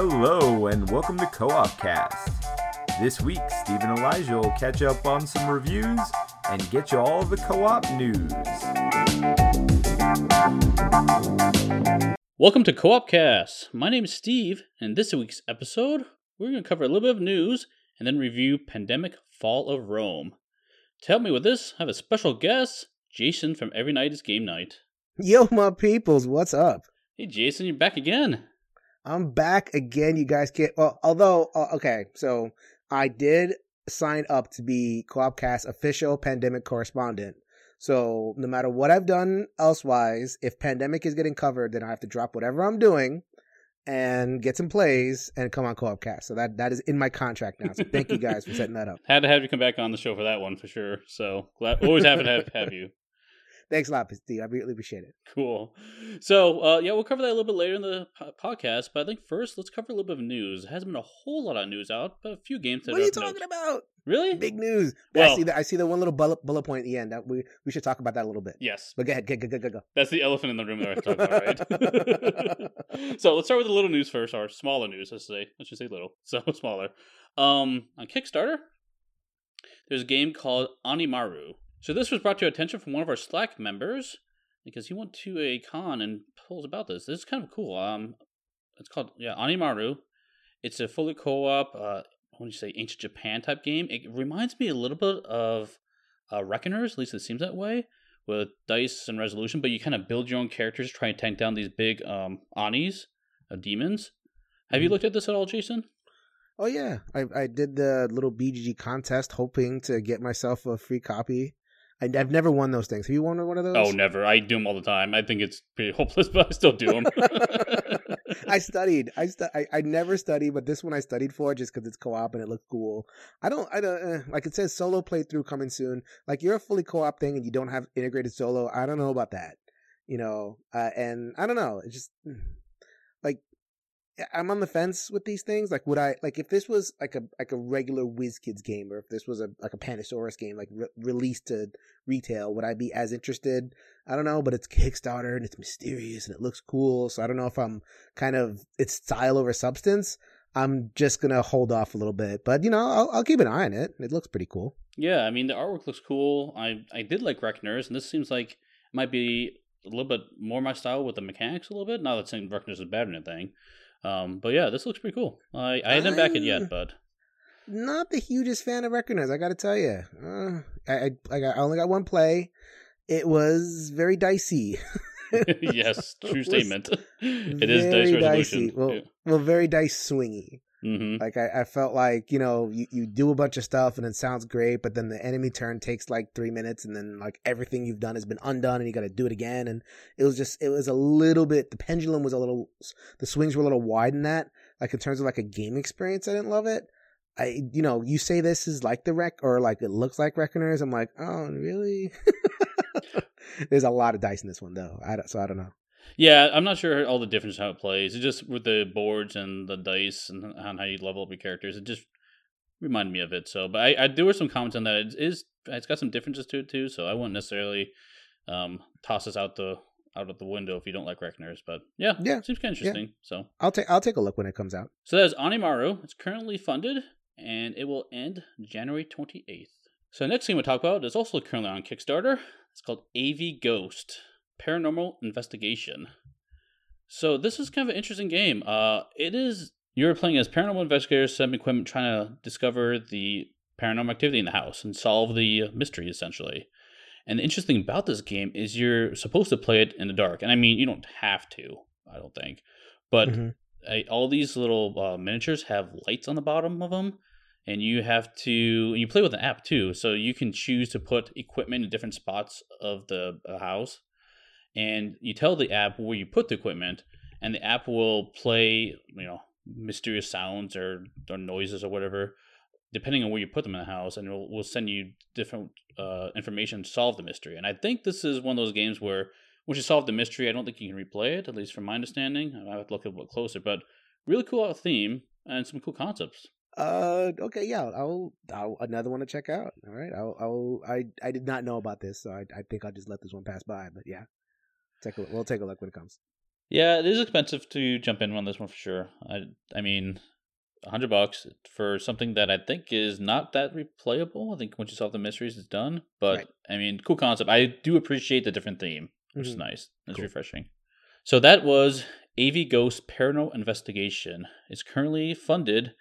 Hello, and welcome to Co op Cast. This week, Steve and Elijah will catch up on some reviews and get you all the co op news. Welcome to Co op Cast. My name is Steve, and this week's episode, we're going to cover a little bit of news and then review Pandemic Fall of Rome. To help me with this, I have a special guest, Jason from Every Night is Game Night. Yo, my peoples, what's up? Hey, Jason, you're back again. I'm back again. You guys can't. Well, although, uh, okay, so I did sign up to be Co-opcast official pandemic correspondent. So no matter what I've done elsewise, if pandemic is getting covered, then I have to drop whatever I'm doing and get some plays and come on Co-opcast. So that that is in my contract now. So thank you guys for setting that up. Had to have you come back on the show for that one for sure. So glad, always happy to have, have you. Thanks a lot, Steve. I really appreciate it. Cool. So, uh, yeah, we'll cover that a little bit later in the po- podcast. But I think first, let's cover a little bit of news. There hasn't been a whole lot of news out, but a few games. What are you talking about? Really? Big news. Well- I see that. I see the one little bullet, bullet point at the end. That we we should talk about that a little bit. Yes. But go ahead, go go go go. go. That's the elephant in the room that I was talking about, right? so let's start with the little news first, or smaller news, let's say. Let's just say little. So smaller. Um, on Kickstarter, there's a game called Animaru. So this was brought to attention from one of our Slack members because he went to a con and us about this. This is kind of cool. Um, it's called yeah Animaru. It's a fully co-op. Uh, would you say, ancient Japan type game? It reminds me a little bit of uh, Reckoners. At least it seems that way with dice and resolution, but you kind of build your own characters, try and tank down these big um Anis of demons. Have you Mhm. looked at this at all, Jason? Oh yeah, I I did the little BGG contest, hoping to get myself a free copy. I, I've never won those things. Have you won one of those? Oh, never. I do them all the time. I think it's pretty hopeless, but I still do them. I studied. I, stu- I I never studied, but this one I studied for just because it's co-op and it looked cool. I don't. I don't. Uh, like it says solo playthrough coming soon. Like you're a fully co-op thing and you don't have integrated solo. I don't know about that. You know, uh, and I don't know. It's just like I'm on the fence with these things. Like, would I like if this was like a like a regular WizKids game, or if this was a like a Pandasaurus game, like re- released to retail, would I be as interested? I don't know, but it's Kickstarter and it's mysterious and it looks cool. So I don't know if I'm kind of it's style over substance. I'm just gonna hold off a little bit, but you know, I'll, I'll keep an eye on it. It looks pretty cool. yeah, I mean the artwork looks cool. I I did like Reckoners, and this seems like it might be a little bit more my style with the mechanics a little bit. Not that saying Reckoners is bad or anything. Um, but yeah, this looks pretty cool. I I haven't back it yet, but Not the hugest fan of Reckoners, I got to tell you. Uh, I, I I got- I only got one play. It was very dicey. yes, true statement. it is dice resolution. dicey. Well, well, very dice swingy. Hmm Like I, I felt like you know you, you do a bunch of stuff and it sounds great, but then the enemy turn takes like three minutes, and then like everything you've done has been undone, and you got to do it again. And it was just it was a little bit. The pendulum was a little. The swings were a little wide in that. Like in terms of like a game experience, I didn't love it. I you know you say this is like the wreck or like it looks like Reckoners. I'm like oh really. There's a lot of dice in this one though. I so I don't know. Yeah, I'm not sure all the difference how it plays. It just with the boards and the dice and on how you level up your characters. It just reminded me of it. So, but I, I there were some comments on that. It is it's got some differences to it too. So I wouldn't necessarily um, toss this out the out of the window if you don't like Reckoners. But yeah, Yeah, seems kind of yeah. interesting. So I'll take I'll take a look when it comes out. so that's Animaru. It's currently funded and it will end January 28th. So next thing we'll talk about is also currently on Kickstarter. It's called AV Ghost Paranormal Investigation. So this is kind of an interesting game. Uh, it is you're playing as paranormal investigators, some equipment trying to discover the paranormal activity in the house and solve the mystery essentially. And the interesting about this game is you're supposed to play it in the dark, and I mean you don't have to. I don't think, but Mhm. I, all these little uh, miniatures have lights on the bottom of them and you have to you play with an app too so you can choose to put equipment in different spots of the uh, house and you tell the app where you put the equipment and the app will play you know mysterious sounds or, or noises or whatever depending on where you put them in the house and it'll, will send you different uh, information to solve the mystery and i think this is one of those games where once you solve the mystery i don't think you can replay it at least from my understanding i have to look a little closer but really cool theme and some cool concepts Uh, okay, yeah, I'll, I'll another one to check out. All right, I'll, I'll, I, I did not know about this, so I, I think I'll just let this one pass by. But yeah, take a, look. we'll take a look when it comes. Yeah, it is expensive to jump in on this one for sure. I I mean, hundred bucks for something that I think is not that replayable. I think once you solve the mysteries, it's done. But Right. I mean, cool concept. I do appreciate the different theme, which is Mhm. nice. It's Cool. refreshing. So that was AV Ghost Paranormal Investigation. It's currently funded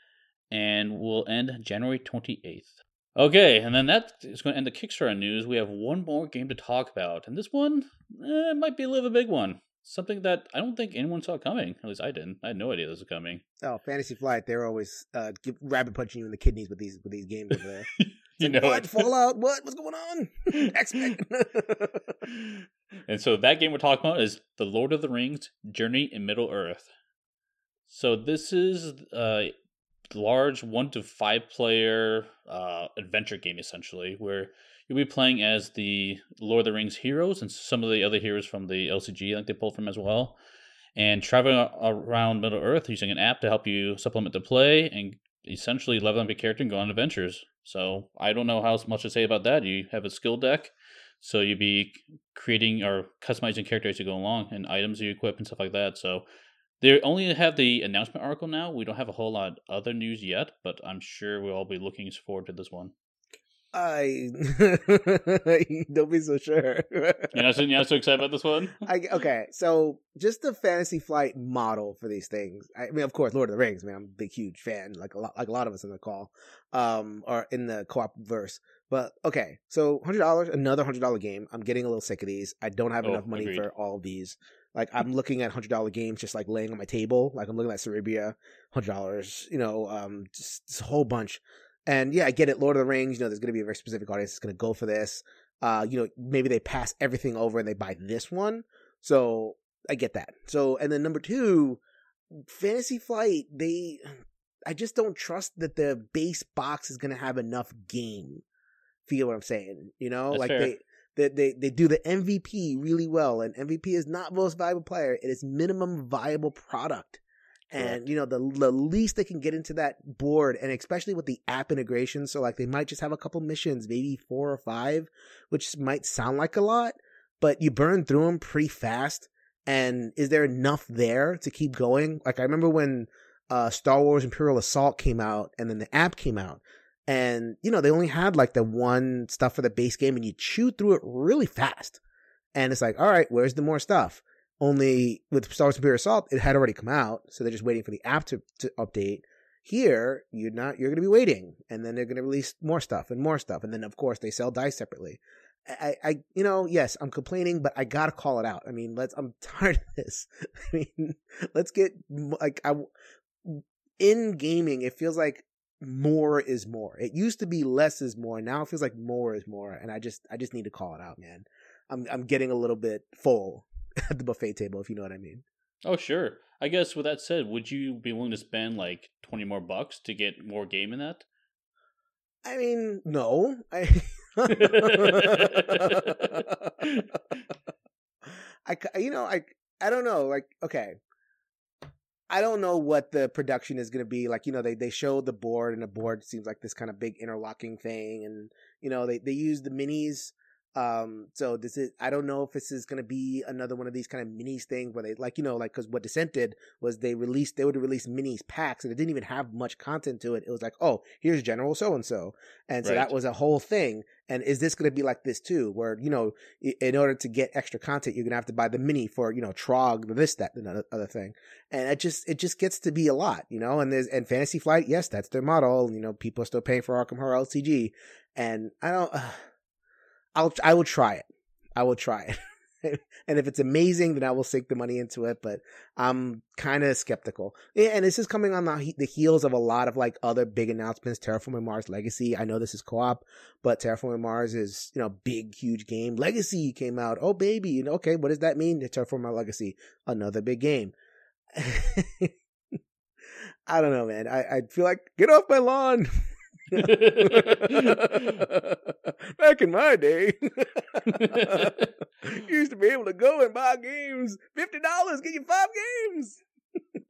and will end January twenty eighth. Okay, and then that is going to end the Kickstarter news. We have one more game to talk about, and this one eh, might be a little a big one. Something that I don't think anyone saw coming. At least I didn't. I had no idea this was coming. Oh, Fantasy Flight, they're always uh, rabbit punching you in the kidneys with these with these games over there. you It's know what it. Fallout? What? What's going on? X Men. and so that game we're talking about is The Lord of the Rings Journey in Middle Earth. So this is a large one to five player uh, adventure game essentially, where you'll be playing as the Lord of the Rings heroes and some of the other heroes from the LCG like they pulled from as well. And traveling around Middle Earth using an app to help you supplement the play and essentially level up your character and go on adventures. So I don't know how much to say about that. You have a skill deck, so you'd be creating or customizing characters as you go along and items you equip and stuff like that. So they only have the announcement article now. We don't have a whole lot other news yet, but I'm sure we'll all be looking forward to this one. I don't be so sure. You're not, so- you're not so excited about this one? I, okay, so just the Fantasy Flight model for these things. I mean, of course, Lord of the Rings. Man, I'm a big, huge fan, like a lot, like a lot of us in the call, um, or in the co-op verse. But okay, so hundred dollars, another hundred dollar game. I'm getting a little sick of these. I don't have Oh, enough money agreed. for all of these. Like I'm looking at hundred dollar games just like laying on my table. Like I'm looking at Cerebria, hundred dollars. You know, um, just, just a whole bunch. And yeah, I get it. Lord of the Rings. You know, there's going to be a very specific audience that's going to go for this. Uh, you know, maybe they pass everything over and they buy this one. So I get that. So and then number two, Fantasy Flight. They, I just don't trust that the base box is going to have enough game. Feel what I'm saying? You know, That's like fair. they. They, they they do the MVP really well, and MVP is not most valuable player; it is minimum viable product. And you know the the least they can get into that board, and especially with the app integration, so like they might just have a couple missions, maybe four or five, which might sound like a lot, but you burn through them pretty fast. And is there enough there to keep going? Like I remember when uh, Star Wars Imperial Assault came out, and then the app came out, and you know they only had like the one stuff for the base game, and you chew through it really fast. And it's like, all right, where's the more stuff? Only with Star Wars Imperial Assault, it had already come out, so they're just waiting for the app to, to update. Here, you're not. You're going to be waiting, and then they're going to release more stuff and more stuff, and then of course they sell dice separately. I, I, you know, yes, I'm complaining, but I gotta call it out. I mean, let's. I'm tired of this. I mean, let's get like I. In gaming, it feels like more is more. It used to be less is more. Now it feels like more is more, and I just, I just need to call it out, man. I'm, I'm getting a little bit full at the buffet table, if you know what I mean. Oh, sure. I guess with that said, would you be willing to spend like 20 more bucks to get more game in that? I mean, no. I, I, you know, I, I don't know. Like, okay, I don't know what the production is going to be. Like, you know, they they showed the board, and the board seems like this kind of big interlocking thing, and you know, they they use the minis. Um, so this is I don't know if this is going to be another one of these kind of minis things where they like you know like because what Descent did was they released they would release minis packs and it didn't even have much content to it. It was like oh here's General so and so, and so that was a whole thing. And is this going to be like this too, where you know in order to get extra content, you're gonna have to buy the mini for you know Trog, this, that, and another other thing, and it just it just gets to be a lot, you know. And there's and Fantasy Flight, yes, that's their model. You know, people are still paying for Arkham Horror LCG, and I don't. Uh, I'll I will try it. I will try it. and if it's amazing, then I will sink the money into it. But I'm kind of skeptical. And this is coming on the, the heels of a lot of like other big announcements. Terraforming Mars Legacy. I know this is co-op, but Terraforming Mars is you know big, huge game. Legacy came out. Oh baby, okay, what does that mean? Terraforming Legacy, another big game. I don't know, man. I, I feel like get off my lawn. Back in my day, you used to be able to go and buy games. Fifty dollars, get you five games.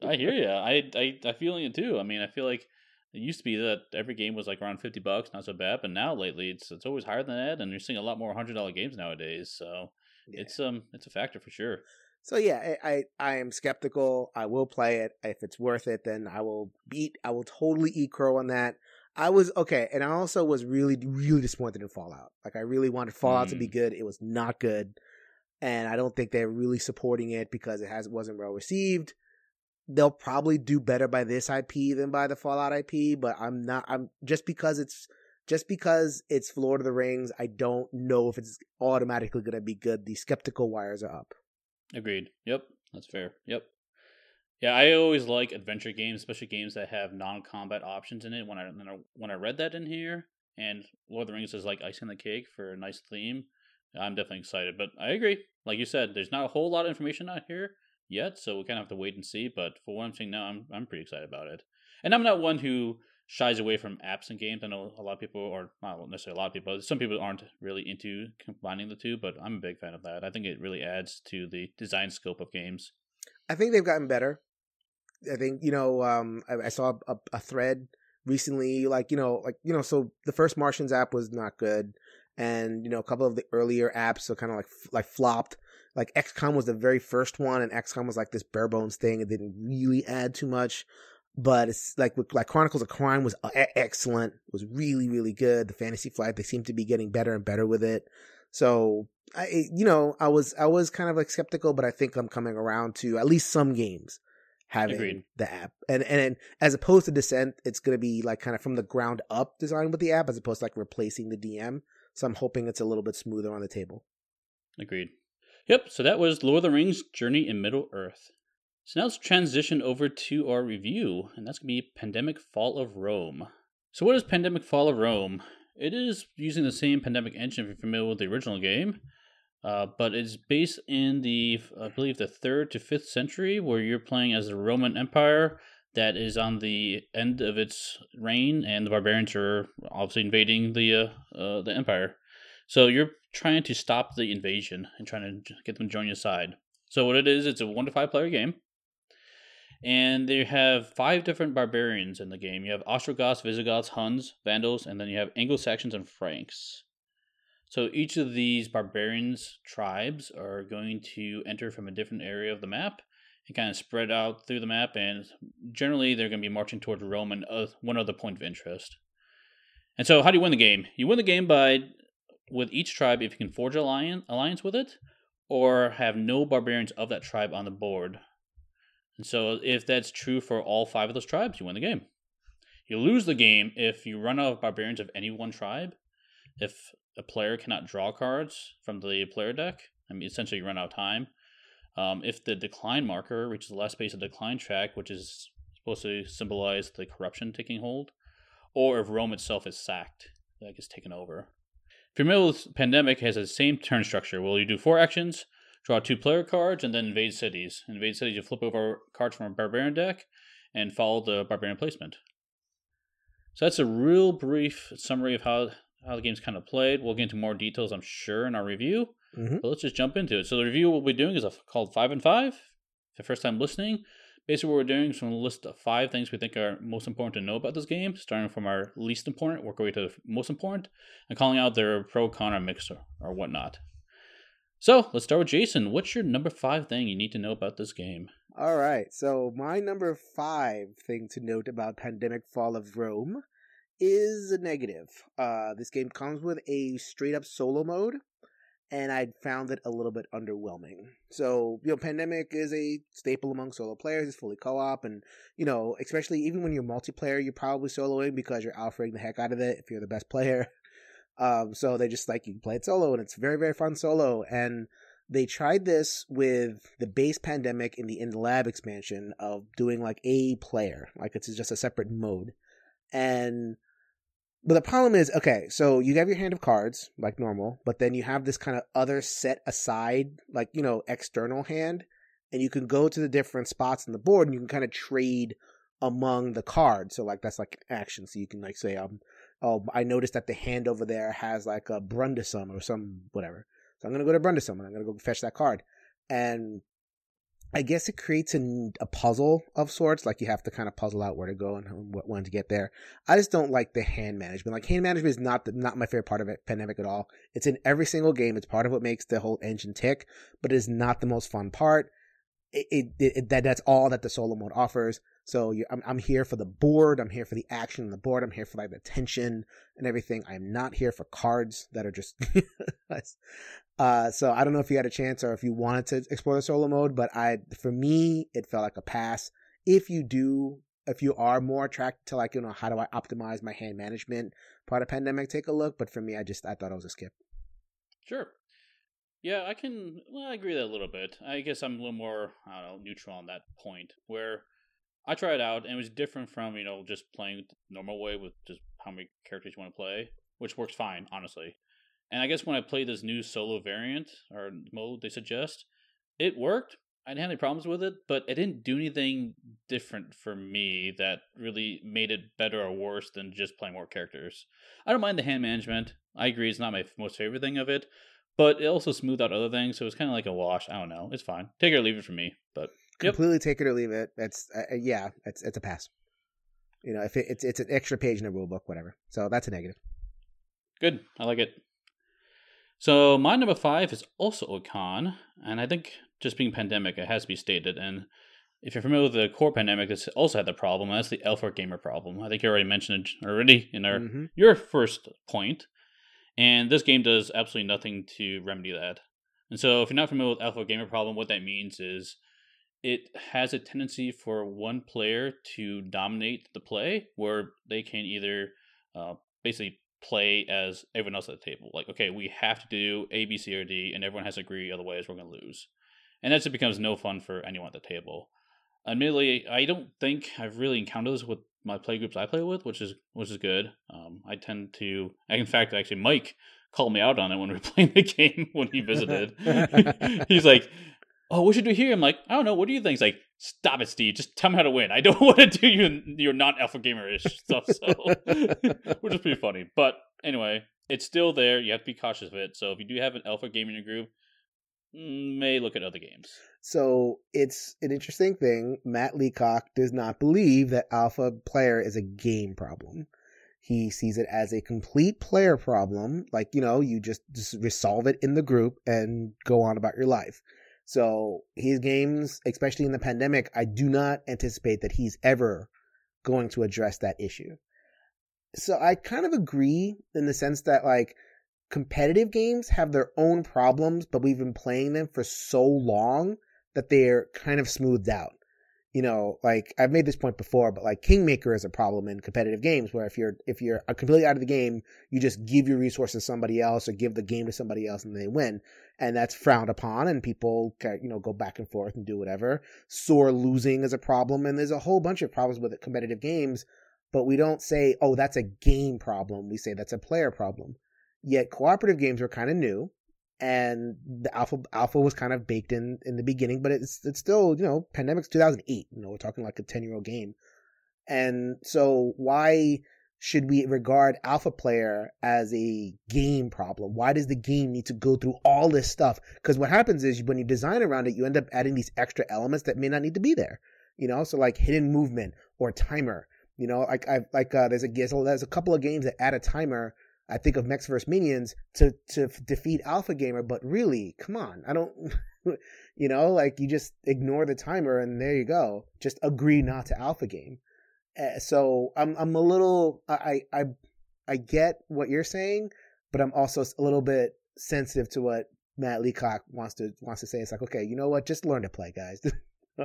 I hear you. I, I I feel you too. I mean, I feel like it used to be that every game was like around fifty bucks, not so bad. But now lately, it's it's always higher than that, and you're seeing a lot more hundred dollar games nowadays. So it's um it's a factor for sure. So yeah, I, I I am skeptical. I will play it if it's worth it. Then I will beat. I will totally eat crow on that. I was okay, and I also was really really disappointed in Fallout. Like I really wanted Fallout mm. to be good. It was not good, and I don't think they're really supporting it because it has wasn't well received. They'll probably do better by this IP than by the Fallout IP, but I'm not. I'm just because it's just because it's Lord of the Rings. I don't know if it's automatically going to be good. The skeptical wires are up. Agreed. Yep, that's fair. Yep. Yeah, I always like adventure games, especially games that have non-combat options in it. When I when I read that in here, and Lord of the Rings is like icing the cake for a nice theme, I'm definitely excited. But I agree, like you said, there's not a whole lot of information out here yet, so we kind of have to wait and see. But for one thing now, I'm I'm pretty excited about it. And I'm not one who shies away from apps and games. I know a lot of people, or not necessarily a lot of people, some people aren't really into combining the two, but I'm a big fan of that. I think it really adds to the design scope of games. I think they've gotten better. I think you know, um, I, I saw a, a thread recently, like you know, like you know, so the first Martians app was not good, and you know, a couple of the earlier apps so kind of like like flopped. Like XCOM was the very first one, and XCOM was like this bare bones thing. It didn't really add too much but it's like like Chronicles of Crime was uh, excellent. It was really really good. The Fantasy Flight they seem to be getting better and better with it. So I you know I was I was kind of like skeptical, but I think I'm coming around to at least some games having Agreed. the app. And and as opposed to Descent, it's going to be like kind of from the ground up design with the app as opposed to like replacing the DM. So I'm hoping it's a little bit smoother on the table. Agreed. Yep. So that was Lord of the Rings: Journey in Middle Earth. So now let's transition over to our review, and that's going to be Pandemic Fall of Rome. So, what is Pandemic Fall of Rome? It is using the same Pandemic engine if you're familiar with the original game, uh, but it's based in the, I believe, the third to fifth century, where you're playing as the Roman Empire that is on the end of its reign, and the barbarians are obviously invading the uh, uh, the empire. So you're trying to stop the invasion and trying to get them to join your side. So what it is, it's a one to five player game and they have five different barbarians in the game. You have Ostrogoths, Visigoths, Huns, Vandals, and then you have Anglo Saxons and Franks. So each of these barbarians tribes are going to enter from a different area of the map and kind of spread out through the map, and generally they're going to be marching towards Rome and uh, one other point of interest. And so, how do you win the game? You win the game by with each tribe if you can forge an alliance, alliance with it, or have no barbarians of that tribe on the board and so, if that's true for all five of those tribes, you win the game. You lose the game if you run out of barbarians of any one tribe. If a player cannot draw cards from the player deck, I mean, essentially, you run out of time. Um, if the decline marker reaches the last space of decline track, which is supposed to symbolize the corruption taking hold, or if Rome itself is sacked, that gets taken over. With Pandemic has the same turn structure. Well, you do four actions, Draw two player cards and then invade cities. Invade cities, you flip over cards from a barbarian deck and follow the barbarian placement. So that's a real brief summary of how how the game's kind of played. We'll get into more details, I'm sure, in our review. Mm-hmm. But let's just jump into it. So the review we'll be doing is a, called Five and Five. the first time listening, basically what we're doing is from a list of five things we think are most important to know about this game, starting from our least important, work our way to the most important, and calling out their pro, con, or mix or, or whatnot. So let's start with Jason. What's your number five thing you need to know about this game? All right. So my number five thing to note about Pandemic Fall of Rome is a negative. Uh, this game comes with a straight up solo mode, and I found it a little bit underwhelming. So, you know, Pandemic is a staple among solo players. It's fully co op, and, you know, especially even when you're multiplayer, you're probably soloing because you're alphaing the heck out of it if you're the best player. Um, so they just like you can play it solo, and it's very very fun solo. And they tried this with the base pandemic in the in the lab expansion of doing like a player, like it's just a separate mode. And but the problem is, okay, so you have your hand of cards like normal, but then you have this kind of other set aside, like you know, external hand, and you can go to the different spots on the board and you can kind of trade among the cards. So like that's like action. So you can like say, um, oh, I noticed that the hand over there has like a Brundisium or some whatever. So I'm gonna go to Brundisium and I'm gonna go fetch that card. And I guess it creates a, a puzzle of sorts. Like you have to kind of puzzle out where to go and when to get there. I just don't like the hand management. Like hand management is not the, not my favorite part of it, pandemic at all. It's in every single game. It's part of what makes the whole engine tick, but it is not the most fun part. It, it, it that that's all that the solo mode offers. So I'm I'm here for the board. I'm here for the action on the board. I'm here for like the tension and everything. I'm not here for cards that are just. uh, so I don't know if you had a chance or if you wanted to explore the solo mode, but I for me it felt like a pass. If you do, if you are more attracted to like you know how do I optimize my hand management part of pandemic, take a look. But for me, I just I thought it was a skip. Sure. Yeah, I can. Well, I agree that a little bit. I guess I'm a little more I don't know neutral on that point where I tried it out and it was different from, you know, just playing the normal way with just how many characters you want to play, which works fine, honestly. And I guess when I played this new solo variant or mode they suggest, it worked. I didn't have any problems with it, but it didn't do anything different for me that really made it better or worse than just playing more characters. I don't mind the hand management. I agree it's not my most favorite thing of it, but it also smoothed out other things, so it's kind of like a wash. I don't know. It's fine. Take it or leave it for me, but completely yep. take it or leave it. That's uh, uh, yeah, it's it's a pass. You know, if it, it's it's an extra page in the rule book, whatever. So that's a negative. Good, I like it. So my number five is also a con, and I think just being pandemic, it has to be stated. And if you're familiar with the core pandemic, it's also had the problem. that's the Alpha Gamer problem. I think you already mentioned it already in our mm-hmm. your first point. And this game does absolutely nothing to remedy that. And so, if you're not familiar with Alpha Gamer problem, what that means is it has a tendency for one player to dominate the play where they can either uh, basically play as everyone else at the table. Like, okay, we have to do A, B, C, or D, and everyone has to agree, otherwise we're going to lose. And that just becomes no fun for anyone at the table. Admittedly, I don't think I've really encountered this with my play groups I play with, which is which is good. Um, I tend to, in fact, actually, Mike called me out on it when we were playing the game when he visited. He's like, oh, what should we here? I'm like, I don't know. What do you think? He's like, stop it, Steve. Just tell me how to win. I don't want to do your your not alpha gamer ish stuff. So, which is pretty funny. But anyway, it's still there. You have to be cautious of it. So if you do have an alpha game in your group, may look at other games. So it's an interesting thing. Matt Leacock does not believe that alpha player is a game problem. He sees it as a complete player problem. Like, you know, you just, just resolve it in the group and go on about your life. So his games, especially in the pandemic, I do not anticipate that he's ever going to address that issue. So I kind of agree in the sense that like competitive games have their own problems, but we've been playing them for so long that they're kind of smoothed out you know, like I've made this point before, but like Kingmaker is a problem in competitive games where if you're if you're completely out of the game, you just give your resources to somebody else or give the game to somebody else and they win, and that's frowned upon, and people you know go back and forth and do whatever. Sore losing is a problem, and there's a whole bunch of problems with competitive games, but we don't say, oh, that's a game problem. We say that's a player problem. Yet cooperative games are kind of new and the alpha alpha was kind of baked in in the beginning, but it's it's still you know pandemic's 2008. You know we're talking like a 10 year old game, and so why should we regard alpha player as a game problem? Why does the game need to go through all this stuff? Because what happens is when you design around it, you end up adding these extra elements that may not need to be there. You know, so like hidden movement or timer. You know, like I like uh, there's a there's a couple of games that add a timer I think of Mechs vs Minions to to defeat Alpha Gamer, but really, come on, I don't, you know, like you just ignore the timer and there you go. Just agree not to Alpha Game. Uh, so I'm I'm a little I I I get what you're saying, but I'm also a little bit sensitive to what Matt Leacock wants to wants to say. It's like, okay, you know what? Just learn to play, guys.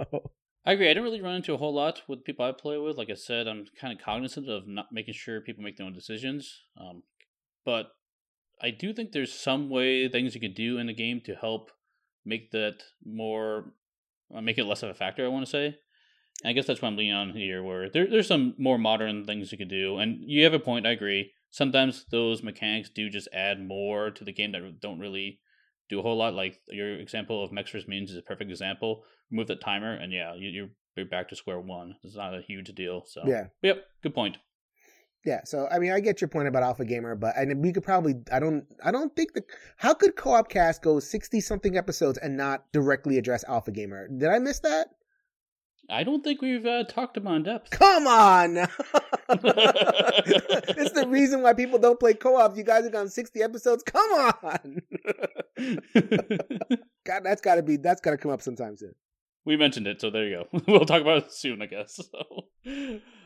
I agree. I don't really run into a whole lot with people I play with. Like I said, I'm kind of cognizant of not making sure people make their own decisions. Um, but I do think there's some way things you can do in the game to help make that more, uh, make it less of a factor. I want to say. And I guess that's what I'm leaning on here, where there, there's some more modern things you could do, and you have a point. I agree. Sometimes those mechanics do just add more to the game that don't really do a whole lot. Like your example of Mechs vs Minions is a perfect example. Remove the timer, and yeah, you, you're back to square one. It's not a huge deal. So yeah, yep, good point. Yeah, so I mean, I get your point about Alpha Gamer, but and we could probably, I don't, I don't think the how could Co-op Cast go sixty something episodes and not directly address Alpha Gamer? Did I miss that? I don't think we've uh, talked about in depth. Come on, it's the reason why people don't play co-op. You guys have gone sixty episodes. Come on, God, that's got to be that's got to come up sometime soon. We mentioned it, so there you go. we'll talk about it soon, I guess. So.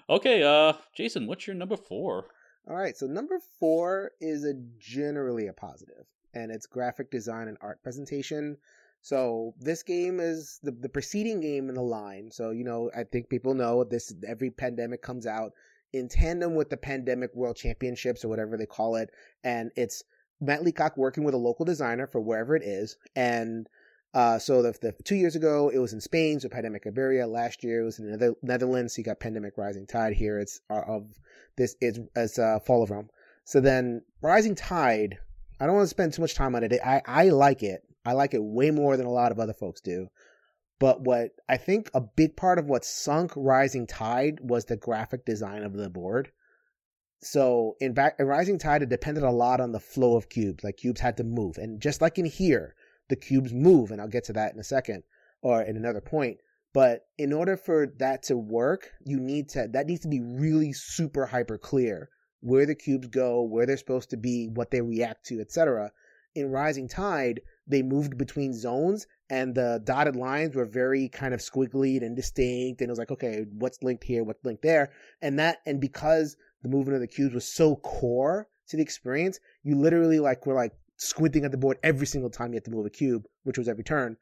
Okay, uh, Jason, what's your number four? All right, so number four is a generally a positive, and it's graphic design and art presentation. So this game is the the preceding game in the line. So you know, I think people know this. Every pandemic comes out in tandem with the pandemic World Championships or whatever they call it, and it's Matt Leacock working with a local designer for wherever it is, and uh, so the, the, two years ago it was in Spain, so Pandemic Iberia. Last year it was in the Netherlands. So you got Pandemic Rising Tide. Here it's uh, of this is as uh, Fall of Rome. So then Rising Tide. I don't want to spend too much time on it. I I like it. I like it way more than a lot of other folks do. But what I think a big part of what sunk Rising Tide was the graphic design of the board. So in back in Rising Tide, it depended a lot on the flow of cubes. Like cubes had to move, and just like in here, the cubes move, and I'll get to that in a second or in another point. But in order for that to work, you need to that needs to be really super hyper clear where the cubes go, where they're supposed to be, what they react to, etc. In Rising Tide, they moved between zones and the dotted lines were very kind of squiggly and indistinct and it was like okay what's linked here what's linked there and that and because the movement of the cubes was so core to the experience you literally like were like squinting at the board every single time you had to move a cube, which was every turn.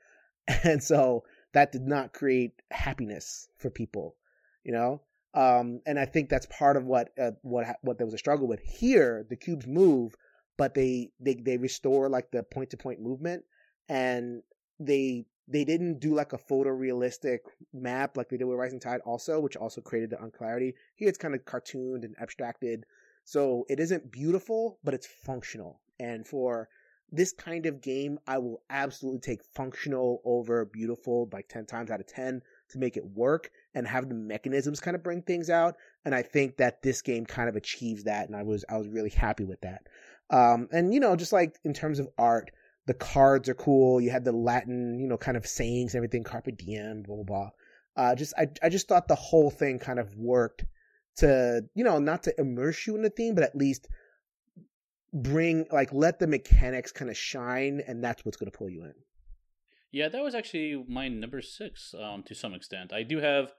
And so that did not create happiness for people, you know? Um, and I think that's part of what, uh, what, what there was a struggle with. Here, the cubes move, but they, they, they restore like the point to point movement and they, they didn't do like a photorealistic map like they did with Rising Tide also, which also created the unclarity. Here it's kind of cartooned and abstracted. So it isn't beautiful, but it's functional. And for this kind of game, I will absolutely take functional over beautiful like 10 times out of 10 to make it work and have the mechanisms kind of bring things out. And I think that this game kind of achieves that. And I was, I was really happy with that. Um, and you know, just like in terms of art, the cards are cool. You had the Latin, you know, kind of sayings and everything, carpe diem, blah, blah, blah. Uh, just, I, I just thought the whole thing kind of worked to, you know, not to immerse you in the theme, but at least bring like let the mechanics kind of shine and that's what's going to pull you in. Yeah that was actually my number six um, to some extent. I do have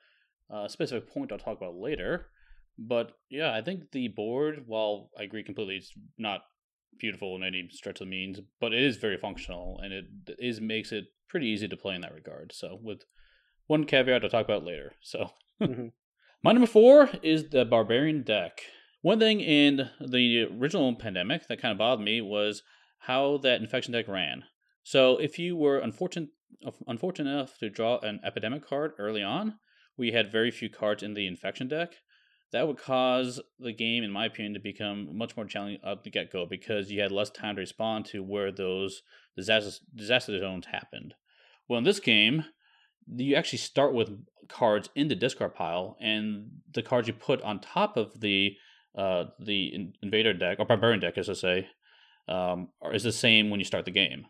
a specific point i'll talk about later but yeah i think the board while i agree completely it's not beautiful in any stretch of the means but it is very functional and it is makes it pretty easy to play in that regard so with one caveat i'll talk about later so. Mm-hmm. my number four is the barbarian deck one thing in the original pandemic that kind of bothered me was how that infection deck ran. So if you were unfortunate unfortunate enough to draw an epidemic card early on, we had very few cards in the infection deck. That would cause the game, in my opinion, to become much more challenging at the get go because you had less time to respond to where those disaster, disaster zones happened. Well, in this game, you actually start with cards in the discard pile, and the cards you put on top of the uh, the invader deck or barbarian deck, as I say, um, is the same when you start the game.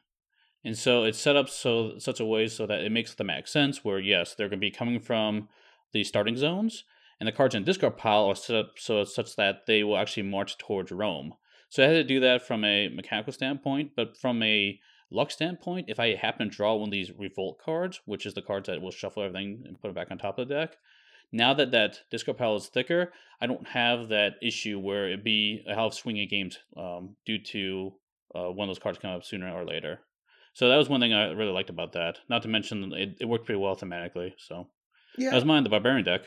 And so it's set up so such a way so that it makes thematic sense. Where yes, they're going to be coming from the starting zones, and the cards in the discard pile are set up so such that they will actually march towards Rome. So I had to do that from a mechanical standpoint, but from a luck standpoint, if I happen to draw one of these revolt cards, which is the cards that will shuffle everything and put it back on top of the deck, now that that discard pile is thicker, I don't have that issue where it be I have swinging games um, due to uh, one of those cards coming up sooner or later. So that was one thing I really liked about that. Not to mention it, it worked pretty well thematically. So yeah, that was mine, the barbarian deck.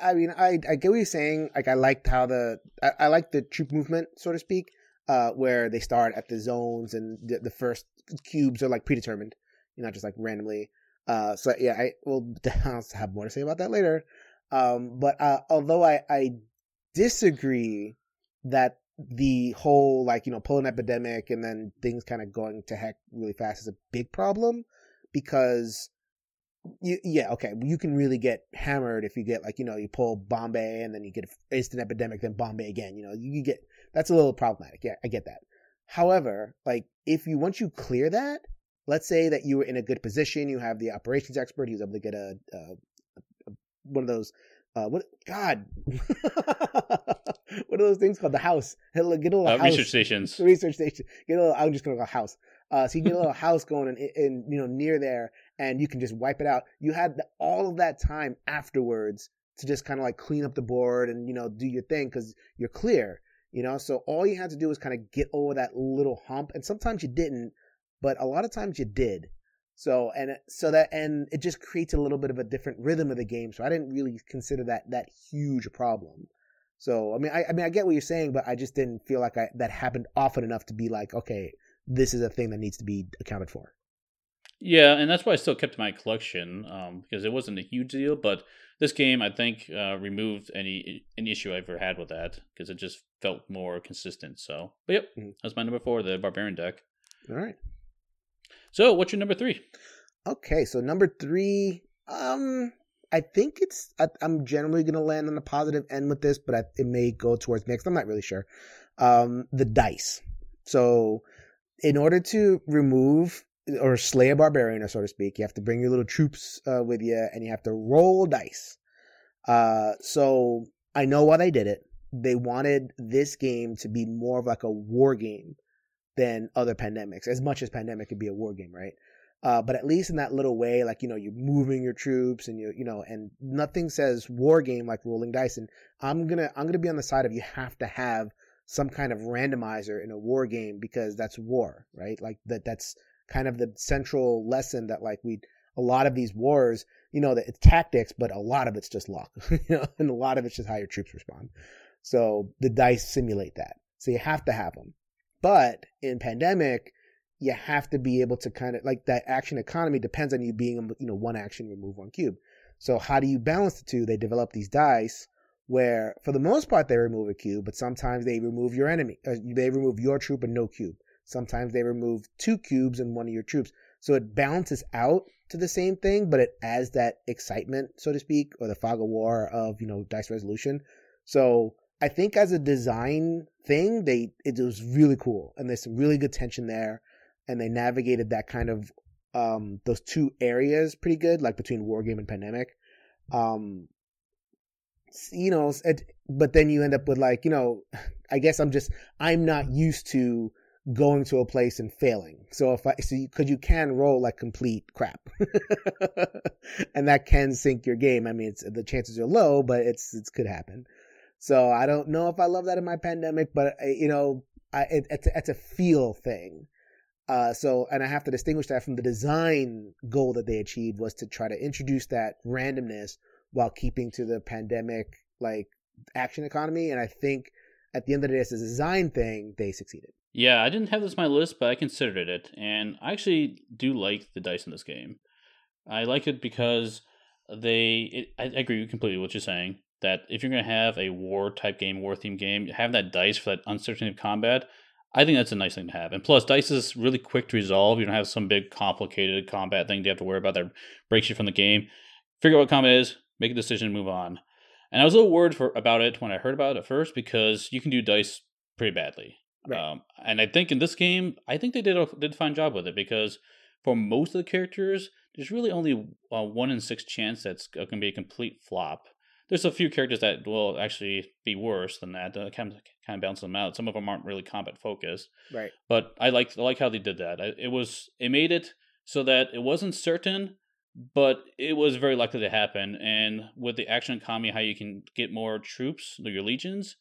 I mean, I I get what you're saying. Like, I liked how the I, I like the troop movement, so to speak, uh, where they start at the zones and the, the first cubes are like predetermined, you know, just like randomly. Uh, so yeah, I will have more to say about that later. Um, but uh, although I, I disagree that the whole like you know pulling epidemic and then things kind of going to heck really fast is a big problem because you, yeah, okay. You can really get hammered if you get like you know you pull Bombay and then you get instant epidemic, then Bombay again. You know you get that's a little problematic. Yeah, I get that. However, like if you once you clear that, let's say that you were in a good position, you have the operations expert, He was able to get a, one of those uh, what God, what are those things called? The house. Get a little uh, house. research stations. Research station. Get a little. I'm just gonna go a house. Uh, so you get a little house going in, in, you know near there, and you can just wipe it out. You had the, all of that time afterwards to just kind of like clean up the board and you know do your thing because you're clear. You know, so all you had to do was kind of get over that little hump, and sometimes you didn't, but a lot of times you did. So and so that and it just creates a little bit of a different rhythm of the game. So I didn't really consider that that huge problem. So I mean, I, I mean, I get what you're saying, but I just didn't feel like I, that happened often enough to be like, okay, this is a thing that needs to be accounted for. Yeah, and that's why I still kept my collection um, because it wasn't a huge deal. But this game, I think, uh, removed any any issue I ever had with that because it just felt more consistent. So, but yep, mm-hmm. that's my number four, the barbarian deck. All right. So, what's your number three? Okay, so number three, um, I think it's I, am generally going to land on the positive end with this, but I, it may go towards mixed. I'm not really sure. Um, the dice. So, in order to remove or slay a barbarian, or so to speak, you have to bring your little troops uh, with you, and you have to roll dice. Uh, so I know why they did it. They wanted this game to be more of like a war game than other pandemics, as much as pandemic could be a war game, right? Uh, but at least in that little way, like, you know, you're moving your troops and you, you know, and nothing says war game like rolling dice. And I'm to, I'm to be on the side of you have to have some kind of randomizer in a war game because that's war, right? Like that, that's kind of the central lesson that like we, a lot of these wars, you know, that it's tactics, but a lot of it's just luck, you know, and a lot of it's just how your troops respond. So the dice simulate that. So you have to have them. But in pandemic, you have to be able to kind of like that action economy depends on you being you know one action remove one cube. So how do you balance the two? They develop these dice where for the most part they remove a cube, but sometimes they remove your enemy. Uh, they remove your troop and no cube. Sometimes they remove two cubes and one of your troops. So it balances out to the same thing, but it adds that excitement, so to speak, or the fog of war of you know dice resolution. So I think as a design thing, they it was really cool, and there's some really good tension there, and they navigated that kind of um those two areas pretty good, like between Wargame and Pandemic. Um, you know, it, but then you end up with like you know, I guess I'm just I'm not used to going to a place and failing. So if I so because you, you, can roll like complete crap, and that can sink your game. I mean, it's the chances are low, but it's it could happen. So I don't know if I love that in my pandemic, but uh, you know, I, it, it's, a, it's a feel thing. Uh, so, and I have to distinguish that from the design goal that they achieved was to try to introduce that randomness while keeping to the pandemic like action economy. And I think at the end of the day, as a design thing, they succeeded. Yeah, I didn't have this on my list, but I considered it, and I actually do like the dice in this game. I like it because they. It, I agree completely with what you're saying that if you're going to have a war type game, war theme game, have that dice for that uncertainty of combat. I think that's a nice thing to have. And plus, dice is really quick to resolve. You don't have some big complicated combat thing you have to worry about that breaks you from the game. Figure out what combat is, make a decision, move on. And I was a little worried for about it when I heard about it at first because you can do dice pretty badly. Right. Um, and I think in this game, I think they did a, did a fine job with it because for most of the characters, there's really only a one in six chance that's going to be a complete flop there's a few characters that will actually be worse than that. Uh, kind of kind of balance them out. Some of them aren't really combat focused. Right. But I like I like how they did that. It was it made it so that it wasn't certain, but it was very likely to happen. And with the action economy, how you can get more troops, your legions,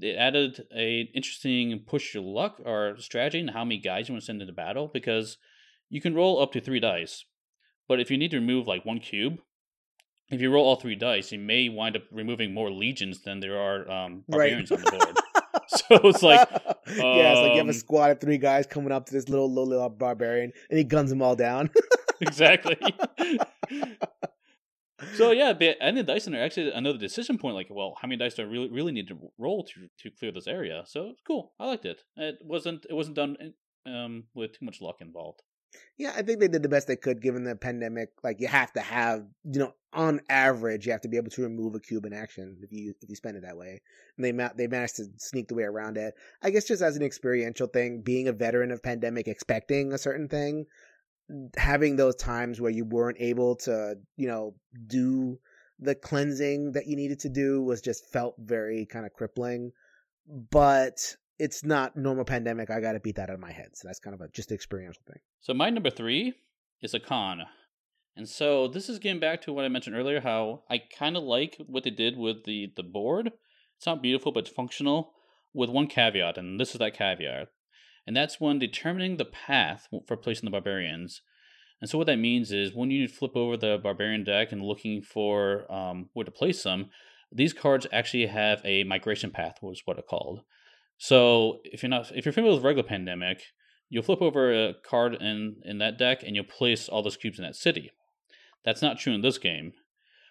it added a interesting push your luck or strategy and how many guys you want to send into battle because you can roll up to three dice. But if you need to remove like one cube, if you roll all three dice, you may wind up removing more legions than there are um, barbarians right. on the board. so it's like, um, yeah, it's like you have a um, squad of three guys coming up to this little little, little barbarian, and he guns them all down. exactly. so yeah, but and the dice in there actually another decision point. Like, well, how many dice do I really really need to roll to to clear this area? So it's cool. I liked it. It wasn't it wasn't done um, with too much luck involved. Yeah, I think they did the best they could given the pandemic. Like you have to have, you know, on average, you have to be able to remove a cube in action if you if you spend it that way. And they ma- they managed to sneak the way around it. I guess just as an experiential thing, being a veteran of pandemic, expecting a certain thing, having those times where you weren't able to, you know, do the cleansing that you needed to do was just felt very kind of crippling. But it's not normal pandemic. I got to beat that out of my head. So that's kind of a just experiential thing. So my number three is a con. And so this is getting back to what I mentioned earlier, how I kind of like what they did with the the board. It's not beautiful, but it's functional. With one caveat, and this is that caveat, and that's when determining the path for placing the barbarians. And so what that means is when you flip over the barbarian deck and looking for um, where to place them, these cards actually have a migration path, was what it called. So if you're not if you're familiar with regular pandemic, you'll flip over a card in in that deck and you'll place all those cubes in that city. That's not true in this game.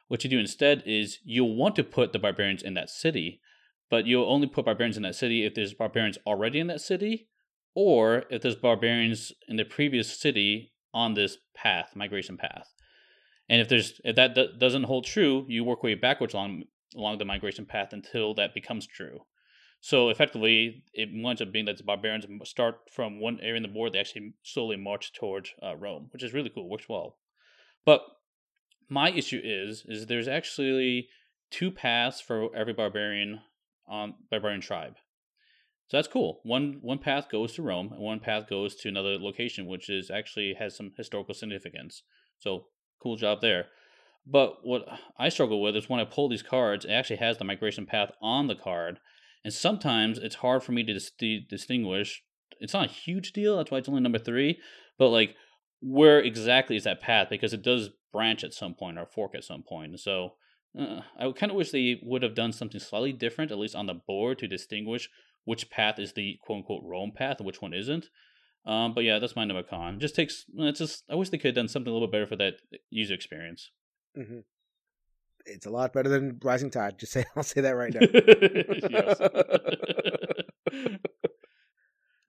What you do instead is you'll want to put the barbarians in that city, but you'll only put barbarians in that city if there's barbarians already in that city, or if there's barbarians in the previous city on this path, migration path. And if there's if that d- doesn't hold true, you work way backwards along along the migration path until that becomes true. So effectively, it winds up being that the barbarians start from one area in the board, they actually slowly march towards uh, Rome, which is really cool, works well. But my issue is, is there's actually two paths for every barbarian on barbarian tribe. So that's cool. One one path goes to Rome, and one path goes to another location, which is actually has some historical significance. So cool job there. But what I struggle with is when I pull these cards, it actually has the migration path on the card, and sometimes it's hard for me to dis- distinguish. It's not a huge deal. That's why it's only number three. But like, where exactly is that path? Because it does branch at some point or fork at some point. So uh, I kind of wish they would have done something slightly different, at least on the board, to distinguish which path is the quote unquote Rome path and which one isn't. Um, but yeah, that's my number con. Just takes. It's just. I wish they could have done something a little bit better for that user experience. Mm-hmm it's a lot better than Rising Tide. Just say I'll say that right now.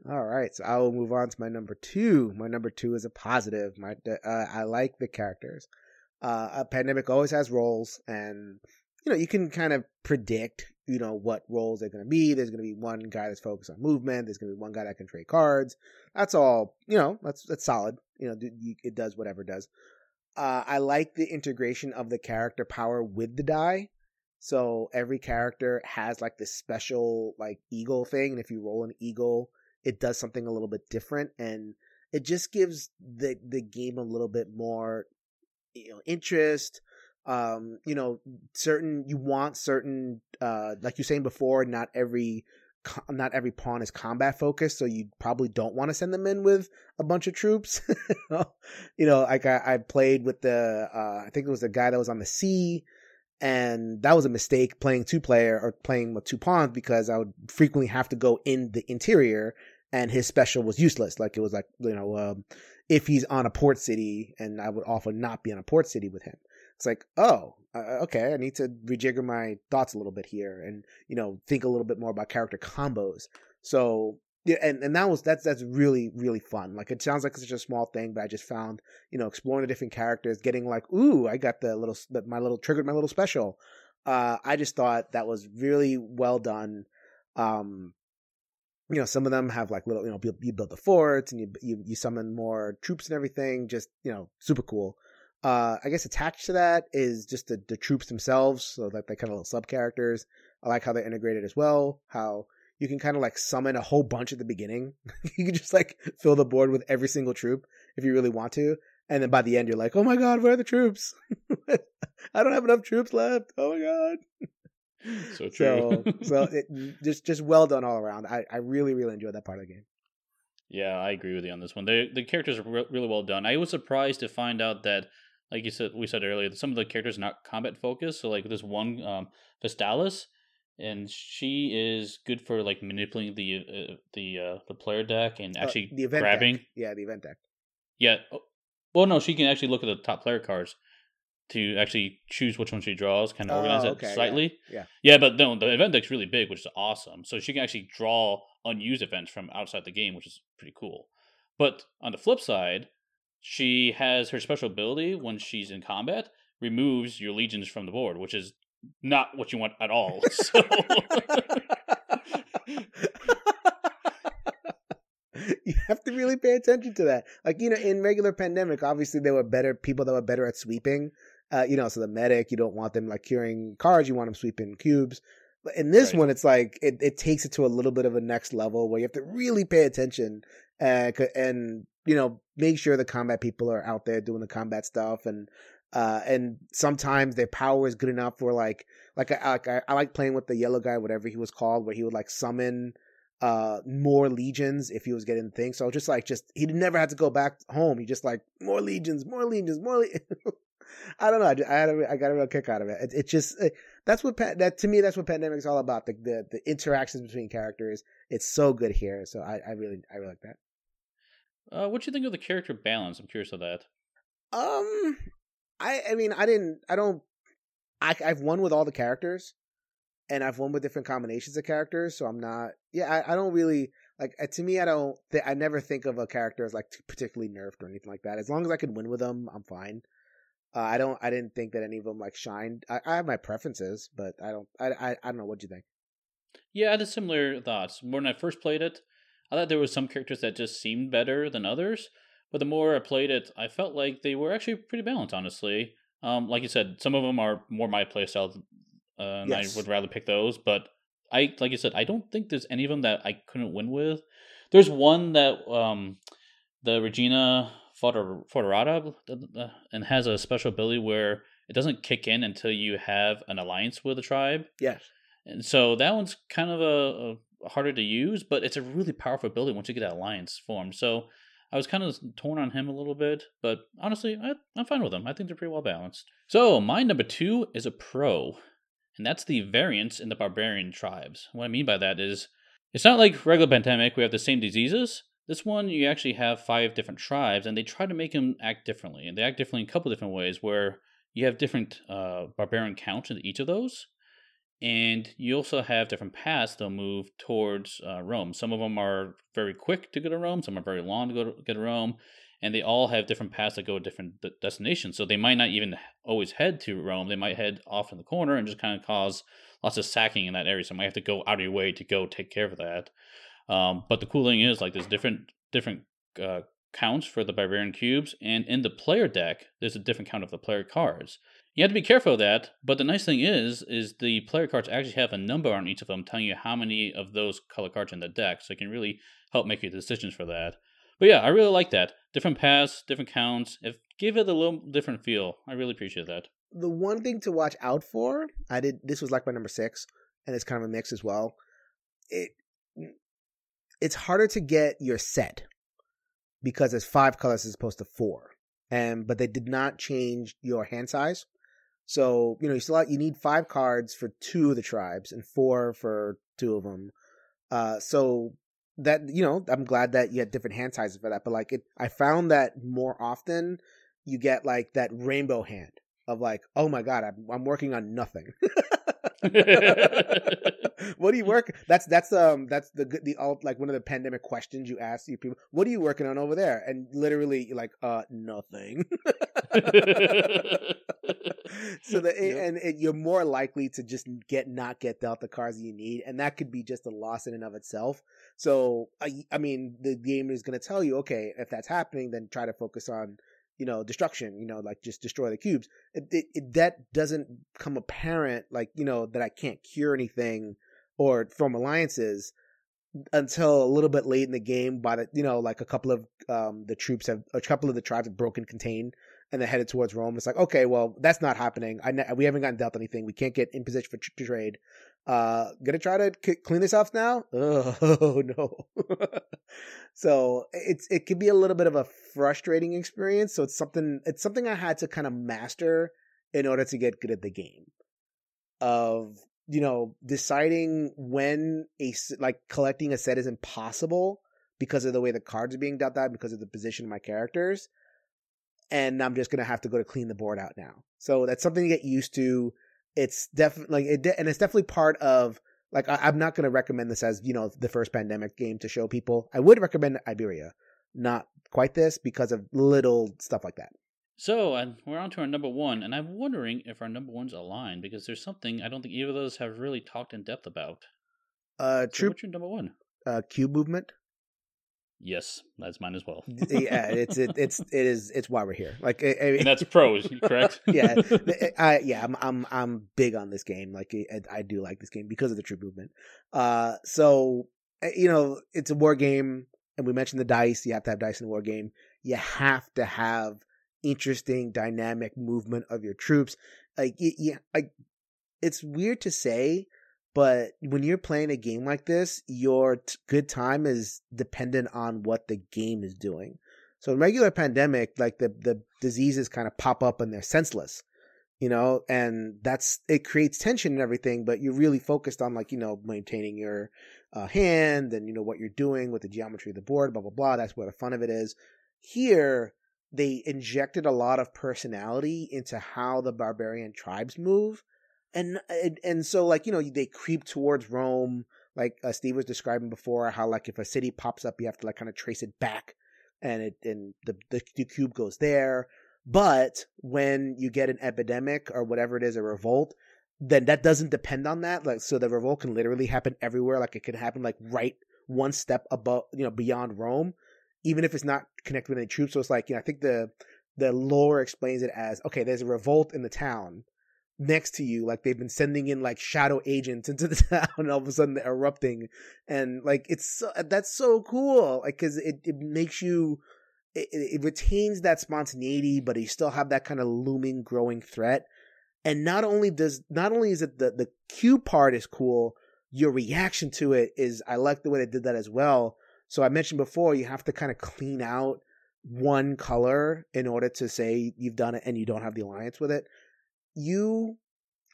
All right, so I will move on to my number two. My number two is a positive. My uh, I like the characters. Uh, a pandemic always has roles, and you know you can kind of predict you know what roles they're going to be. There's going to be one guy that's focused on movement. There's going to be one guy that can trade cards. That's all. You know that's that's solid. You know it does whatever it does. Uh, I like the integration of the character power with the die. So every character has like this special like eagle thing, and if you roll an eagle, it does something a little bit different, and it just gives the the game a little bit more, you know, interest. Um, you know, certain you want certain, uh, like you're saying before, not every not every pawn is combat focused, so you probably don't want to send them in with a bunch of troops. you know, like I, I played with the, uh, I think it was the guy that was on the sea, and that was a mistake playing two player or playing with two pawns because I would frequently have to go in the interior, and his special was useless. Like it was like you know, um, if he's on a port city, and I would often not be on a port city with him. It's like, oh, uh, okay, I need to rejigger my thoughts a little bit here, and you know, think a little bit more about character combos. So yeah, and, and that was that's that's really really fun. Like it sounds like such a small thing, but I just found you know exploring the different characters, getting like, ooh, I got the little my little triggered my little special. Uh, I just thought that was really well done. Um, you know, some of them have like little, you know, you build the forts and you, you you summon more troops and everything. Just you know, super cool. Uh, I guess attached to that is just the, the troops themselves, so that they kind of little sub characters. I like how they're integrated as well. How you can kind of like summon a whole bunch at the beginning. you can just like fill the board with every single troop if you really want to, and then by the end you're like, oh my god, where are the troops? I don't have enough troops left. Oh my god. So true. so, so it, just just well done all around. I, I really really enjoyed that part of the game. Yeah, I agree with you on this one. The the characters are re- really well done. I was surprised to find out that like you said, we said earlier, some of the characters are not combat focused. So like this one, um, Vestalis, and she is good for like manipulating the uh, the uh, the player deck and uh, actually uh, the event grabbing. Deck. Yeah, the event deck. Yeah. Oh, well, no, she can actually look at the top player cards to actually choose which one she draws, kind of organize oh, okay, it slightly. Yeah. yeah. Yeah, but no, the event deck's really big, which is awesome. So she can actually draw unused events from outside the game, which is pretty cool. But on the flip side, she has her special ability when she's in combat removes your legions from the board, which is not what you want at all. So you have to really pay attention to that. Like you know, in regular pandemic, obviously there were better people that were better at sweeping. Uh, you know, so the medic, you don't want them like curing cards, you want them sweeping cubes. But in this Right. one, it's like it, it takes it to a little bit of a next level where you have to really pay attention uh, and you know make sure the combat people are out there doing the combat stuff and uh, and sometimes their power is good enough for like like I, like I, I like playing with the yellow guy, whatever he was called, where he would like summon uh more legions if he was getting things. So just like just he never had to go back home. He just like more legions, more legions, more. Le-. I don't know. I, just- I had a, I got a real kick out of it. It, it just it, that's what that to me that's what pandemic's all about. The, the the interactions between characters. It's so good here. So I I really I really like that. Uh, what do you think of the character balance? I'm curious of that. Um, I I mean I didn't I don't I I've won with all the characters, and I've won with different combinations of characters. So I'm not yeah I, I don't really like uh, to me I don't th- I never think of a character as like particularly nerfed or anything like that. As long as I can win with them, I'm fine. Uh, I don't I didn't think that any of them like shined. I, I have my preferences, but I don't I I, I don't know what do you think. Yeah, I had similar thoughts. When I first played it, I thought there was some characters that just seemed better than others. But the more I played it, I felt like they were actually pretty balanced, honestly. Um, like you said, some of them are more my playstyle, uh, and Yes. I would rather pick those. But I, like you said, I don't think there's any of them that I couldn't win with. There's one that um, the Regina Foder- uh, and has a special ability where it doesn't kick in until you have an alliance with a tribe. Yes. And so that one's kind of a, a harder to use, but it's a really powerful ability once you get that alliance formed. So I was kind of torn on him a little bit, but honestly, I, I'm fine with them. I think they're pretty well balanced. So my number two is a pro, and that's the variance in the barbarian tribes. What I mean by that is, it's not like regular pandemic. We have the same diseases. This one, you actually have five different tribes, and they try to make them act differently. And they act differently in a couple different ways, where you have different uh, barbarian counts in each of those and you also have different paths they'll move towards uh, Rome. Some of them are very quick to go to Rome, some are very long to go to get to Rome, and they all have different paths that go to different de- destinations. So they might not even always head to Rome. They might head off in the corner and just kind of cause lots of sacking in that area. So you might have to go out of your way to go take care of that. Um, but the cool thing is, like, there's different different uh, counts for the barbarian cubes, and in the player deck, there's a different count of the player cards. You have to be careful of that, but the nice thing is, is the player cards actually have a number on each of them telling you how many of those color cards in the deck, so it can really help make your decisions for that. But yeah, I really like that. Different paths, different counts. It gave it a little different feel. I really appreciate that. the one thing to watch out for, I did this was like my number six, and it's kind of a mix as well. It it's harder to get your set because it's five colors as opposed to four, and but they did not change your hand size. So you know you still have, you need five cards for two of the tribes and four for two of them. Uh, so that you know I'm glad that you had different hand sizes for that. But like it, I found that more often you get like that rainbow hand of like, oh my god, I'm I'm working on nothing. what do you work? That's that's um that's the good the all like one of the pandemic questions you ask you people. What are you working on over there? And literally you're like, uh, nothing. so the Yep. and it, you're more likely to just get not get dealt the cards that you need, and that could be just a loss in and of itself. So I, I mean, the game is going to tell you, okay, if that's happening, then try to focus on you know destruction. You know, like just destroy the cubes. It, it, it, that doesn't come apparent, like you know that I can't cure anything or form alliances until a little bit late in the game by the you know like a couple of um the troops have a couple of the tribes have broken contain and they're headed towards Rome. It's like okay, well that's not happening. I we haven't gotten dealt anything. We can't get in position for tr- trade. Uh, gonna try to c- clean this off now. Oh no. so it's it can be a little bit of a frustrating experience. So it's something it's something I had to kind of master in order to get good at the game. Of you know deciding when a like collecting a set is impossible because of the way the cards are being dealt out because of the position of my characters and i'm just gonna have to go to clean the board out now so that's something to get used to it's definitely like it de- and it's definitely part of like I, i'm not gonna recommend this as you know the first pandemic game to show people i would recommend iberia not quite this because of little stuff like that. So, and we're on to our number one, and I'm wondering if our number one's aligned because there's something I don't think either of those have really talked in depth about. Uh, So what's your number one? uh, cube movement. Yes, that's mine as well. yeah, it's it, it's it is it's why we're here. Like, I, I, and that's pros, correct? yeah, I, yeah, I'm I'm I'm big on this game. Like, I, I do like this game because of the troop movement. Uh, so uh, you know, it's a war game, and we mentioned the dice. You have to have dice in a war game. You have to have interesting, dynamic movement of your troops. Like, yeah, like it's weird to say, but when you're playing a game like this, your t- good time is dependent on what the game is doing. So in regular pandemic, like the the diseases kind of pop up and they're senseless, you know, and that's it creates tension and everything. But you're really focused on like you know maintaining your uh, hand and you know what you're doing with the geometry of the board, blah blah blah. That's where the fun of it is. Here they injected a lot of personality into how the barbarian tribes move, and and, so like you know they creep towards Rome. Like uh, Steve was describing before, how like if a city pops up, you have to like kind of trace it back and it and the, the the cube goes there. But when you get an epidemic or whatever it is, a revolt, then that doesn't depend on that. Like so, the revolt can literally happen everywhere. Like it can happen like right one step above, you know, beyond Rome, even if it's not connected with any troops. So it's like you know, I think the the lore explains it as okay, there's a revolt in the town next to you like they've been sending in like shadow agents into the town and all of a sudden they're erupting. And like it's so, that's so cool like because it, it makes you it, it retains that spontaneity but you still have that kind of looming growing threat. And not only does not only is it the the cue part is cool your reaction to it is i like the way they did that as well. So i mentioned before you have to kind of clean out one color in order to say you've done it and you don't have the alliance with it you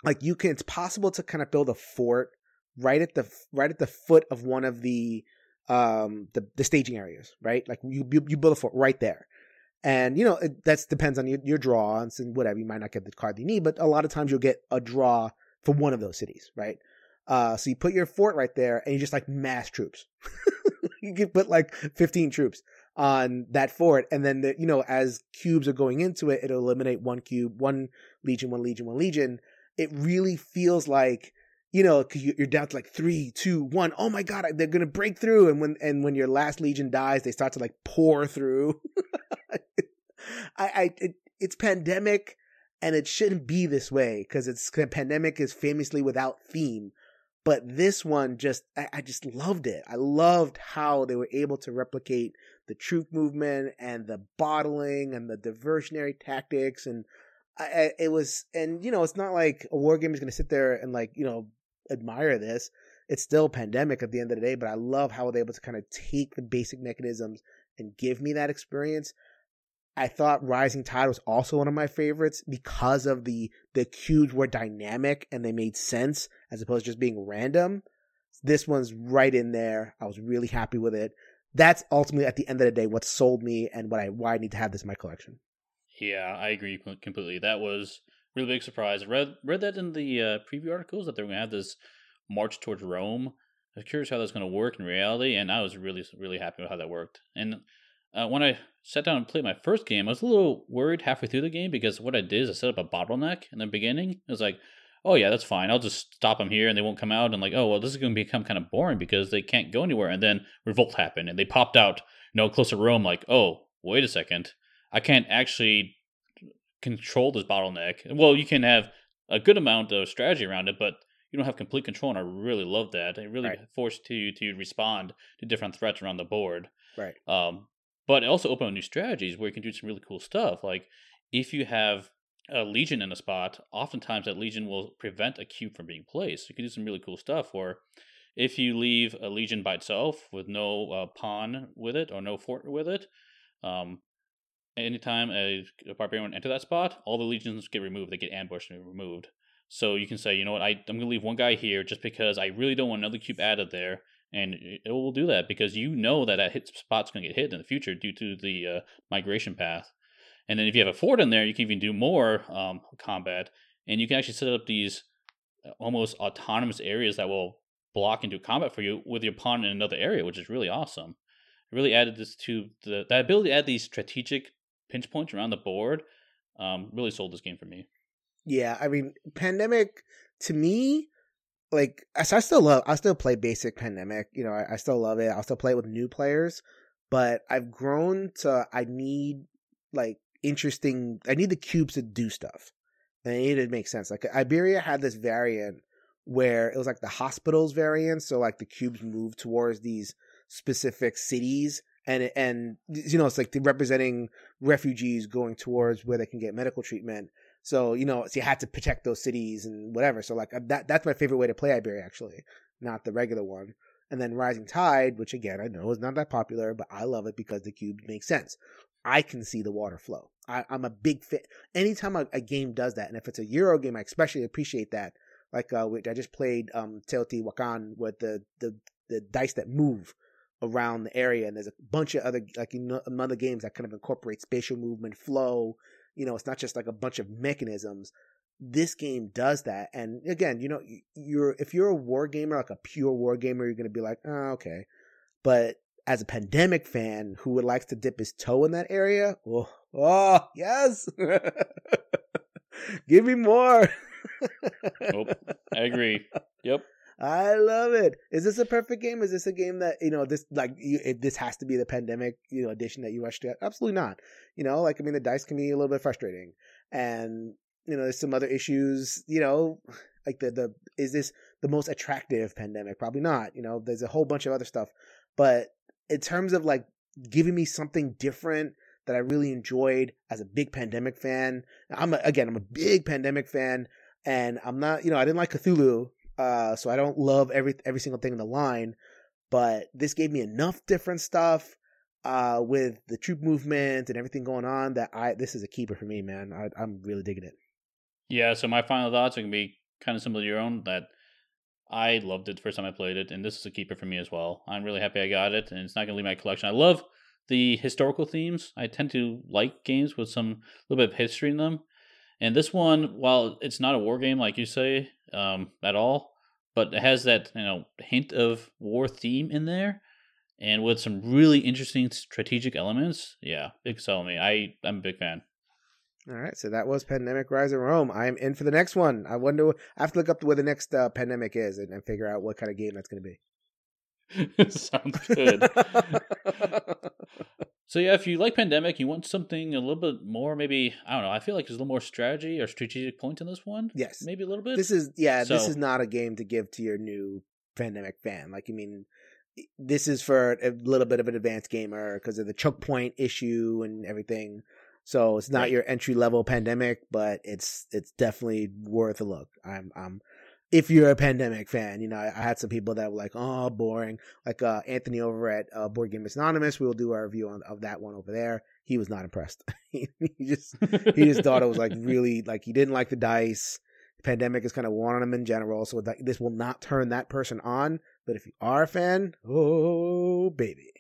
like you can it's possible to kind of build a fort right at the right at the foot of one of the um the, the staging areas right? Like you, you you build a fort right there. And you know that depends on your, your draw and whatever. You might not get the card you need but a lot of times you'll get a draw for one of those cities right? Uh so you put your fort right there and you just like mass troops. You can put like 15 troops on that fort and then the, you know as cubes are going into it it'll eliminate one cube one legion one legion one legion it really feels like you know you're down to like three two one oh my god they're gonna break through. And when and when your last legion dies they start to like pour through. I i it, it's pandemic and it shouldn't be this way because it's pandemic is famously without theme. But this one just I, I just loved it. I loved how they were able to replicate the troop movement and the bottling and the diversionary tactics and I, it was and you know it's not like a war game is going to sit there and like you know admire this. It's still pandemic at the end of the day but i love how they're able to kind of take the basic mechanisms and give me that experience. I thought rising tide was also one of my favorites because of the the cubes were dynamic and they made sense as opposed to just being random. This one's right in there. I was really happy with it. That's ultimately at the end of the day what sold me and what I why I need to have this in my collection. Yeah, I agree completely. That was really big surprise. I read read that in the uh, preview articles that they're going to have this march towards Rome. I was curious how that's going to work in reality, and I was really really happy with how that worked. And uh, when I sat down and played my first game, I was a little worried halfway through the game because what I did is I set up a bottleneck in the beginning. It was like, oh yeah, that's fine. I'll just stop them here and they won't come out. And like, oh well, this is going to become kind of boring because they can't go anywhere. And then revolt happened and they popped out, you know, close to Rome. Like, oh wait a second, I can't actually control this bottleneck. Well, you can have a good amount of strategy around it, but you don't have complete control. And I really love that. It really Right. forced you to respond to different threats around the board. Right. Um, but it also opened up new strategies where you can do some really cool stuff. Like if you have a legion in a spot, oftentimes that legion will prevent a cube from being placed. You can do some really cool stuff. Or if you leave a legion by itself with no uh, pawn with it or no fort with it, um, anytime a, a barbarian enter that spot, all the legions get removed. They get ambushed and removed. So you can say, you know what, I, I'm going to leave one guy here just because I really don't want another cube added there. And it will do that because you know that that hit spot's going to get hit in the future due to the uh, migration path. And then if you have a fort in there, you can even do more um, combat. And you can actually set up these uh, almost autonomous areas that will block into combat for you with your pawn in another area, which is really awesome. it really added this to the that ability to add these strategic pinch points around the board. Um, really sold this game for me. Yeah, I mean, Pandemic to me, like, I still love, I still play basic Pandemic. You know, I, I still love it. I'll still play it with new players, but I've grown to I need like interesting. I need the cubes to do stuff, and I need it to make sense. Like Iberia had this variant where it was like the hospitals variant, so like the cubes move towards these specific cities and and you know it's like representing refugees going towards where they can get medical treatment. So you know so you had to protect those cities and whatever. So like uh, that that's my favorite way to play iberia actually not the regular one. And then rising tide which again i know is not that popular but i love it because the cube makes sense. I can see the water flow. I, am a big fit anytime a, a, game does that and if it's a euro game i especially appreciate that. Like uh, i just played um teotihuacan with the the the dice that move around the area. And there's a bunch of other like you know, other games that kind of incorporate spatial movement, flow. You know, it's not just like a bunch of mechanisms. This game does that, and again, you know, you're if you're a war gamer, like a pure war gamer, you're gonna be like, oh, okay. But as a pandemic fan who would likes to dip his toe in that area, oh, oh yes, give me more. I agree. Yep. I love it. Is this a perfect game? Is this a game that you know this like you, this has to be the pandemic you know edition that you rushed to? Absolutely not. You know, like I mean, the dice can be a little bit frustrating, and you know, there's some other issues. You know, like the the is this the most attractive pandemic? Probably not. You know, there's a whole bunch of other stuff, but in terms of like giving me something different that I really enjoyed as a big pandemic fan. I'm a, again, I'm a big pandemic fan, and I'm not, you know, I didn't like Cthulhu uh, so I don't love every every single thing in the line, but this gave me enough different stuff uh, with the troop movement and everything going on that I this is a keeper for me, man. I, I'm really digging it. Yeah. So my final thoughts are gonna be kind of similar to your own. That I loved it the first time I played it, and this is a keeper for me as well. I'm really happy I got it, and it's not gonna leave my collection. I love the historical themes. I tend to like games with some little bit of history in them. And this one, while it's not a war game like you say um, at all, but it has that you know hint of war theme in there, and with some really interesting strategic elements. Yeah, big sell me. I I'm a big fan. All right, so that was Pandemic Rise in Rome. I'm in for the next one. I wonder. I have to look up where the next uh, pandemic is and, and figure out what kind of game that's going to be. Sounds good. so yeah, if you like Pandemic, you want something a little bit more, maybe I don't know. I feel like there's a little more strategy or strategic point in this one. Yes, maybe a little bit. This is yeah. So, this is not a game to give to your new Pandemic fan. Like I mean, this is for a little bit of an advanced gamer because of the choke point issue and everything. So it's not right. your entry level Pandemic, but it's it's definitely worth a look. I'm I'm if you're a pandemic fan, you know, I, had some people that were like, "Oh, boring." Like uh, Anthony over at uh, Board Gamers Anonymous, we will do our review on, of that one over there. He was not impressed. he just he just thought it was like really like he didn't like the dice. The pandemic is kind of worn on him in general, so that, this will not turn that person on. But if you are a fan, oh baby.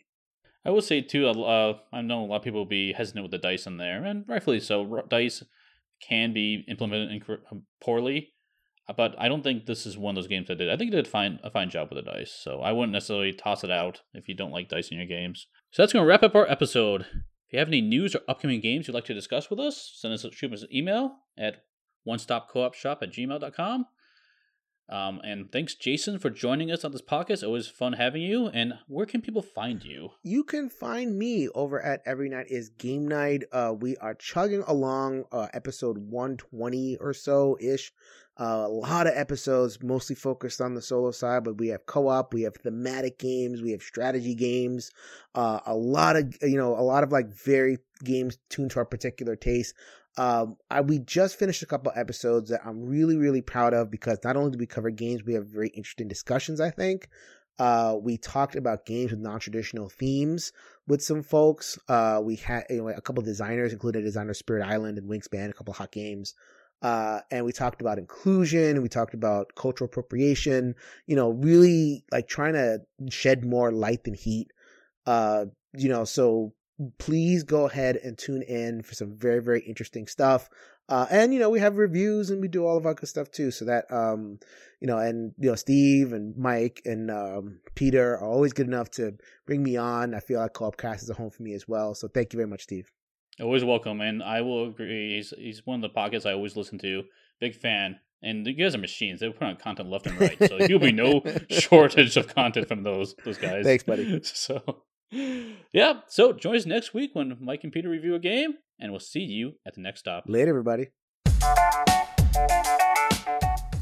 I will say too. Uh, I know a lot of people will be hesitant with the dice in there, and rightfully so. Dice can be implemented poorly uh, but I don't think this is one of those games that did. I think it did fine a fine job with the dice, so I wouldn't necessarily toss it out if you don't like dice in your games. So that's going to wrap up our episode. If you have any news or upcoming games you'd like to discuss with us, send us shoot us an email at one stop co op shop at gmail.com. Um, and thanks, Jason, for joining us on this podcast. Always fun having you. And where can people find you? You can find me over at Every Night is Game Night. Uh, we are chugging along uh, episode 120 or so ish. Uh, a lot of episodes, mostly focused on the solo side, but we have co-op, we have thematic games, we have strategy games, uh, a lot of you know, a lot of like very games tuned to our particular taste. Um, I, we just finished a couple episodes that I'm really, really proud of because not only do we cover games, we have very interesting discussions, I think. Uh, we talked about games with non-traditional themes with some folks. Uh, we had a couple designers, including designer Spirit Island and Wingspan, a couple hot games. Uh, and we talked about inclusion. We talked about cultural appropriation. You know, really like trying to shed more light than heat. Uh, you know, so please go ahead and tune in for some very, very interesting stuff. Uh, and you know, we have reviews and we do all of our good stuff too. So that um, you know, and you know, Steve and Mike and um, Peter are always good enough to bring me on. I feel like Co-op Cast is a home for me as well. So thank you very much, Steve. Always welcome, and I will agree. He's he's one of the podcasts I always listen to. Big fan. And you guys are machines. They put on content left and right, so you'll be no shortage of content from those those guys. Thanks, buddy. So, yeah. So join us next week when Mike and Peter review a game, and we'll see you at the next stop. Later, everybody.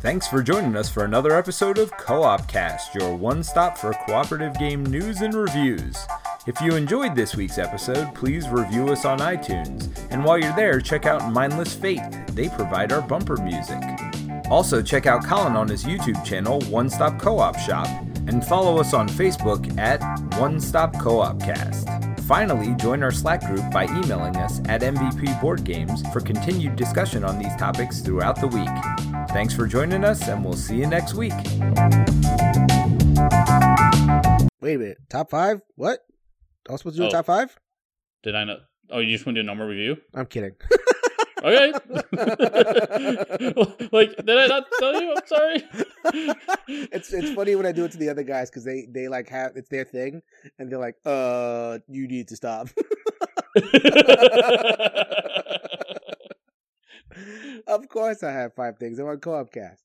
Thanks for joining us for another episode of Co op Cast, your one stop for cooperative game news and reviews. If you enjoyed this week's episode, please review us on iTunes. And while you're there, check out Mindless Faith. They provide our bumper music. Also, check out Colin on his YouTube channel, One Stop Co op Shop, and follow us on Facebook at One Stop Co op Cast. Finally, join our Slack group by emailing us at MVP Board Games for continued discussion on these topics throughout the week. Thanks for joining us, and we'll see you next week. Wait a minute. Top five? What? I was supposed to do Oh. a top five? Did I not? Oh, you just want to do a number review? I'm kidding. Okay. like, did I not tell you? I'm sorry. it's it's funny when I do it to the other guys because they they like have it's their thing and they're like, uh, you need to stop. of course, I have five things. I'm on Co-op Cast.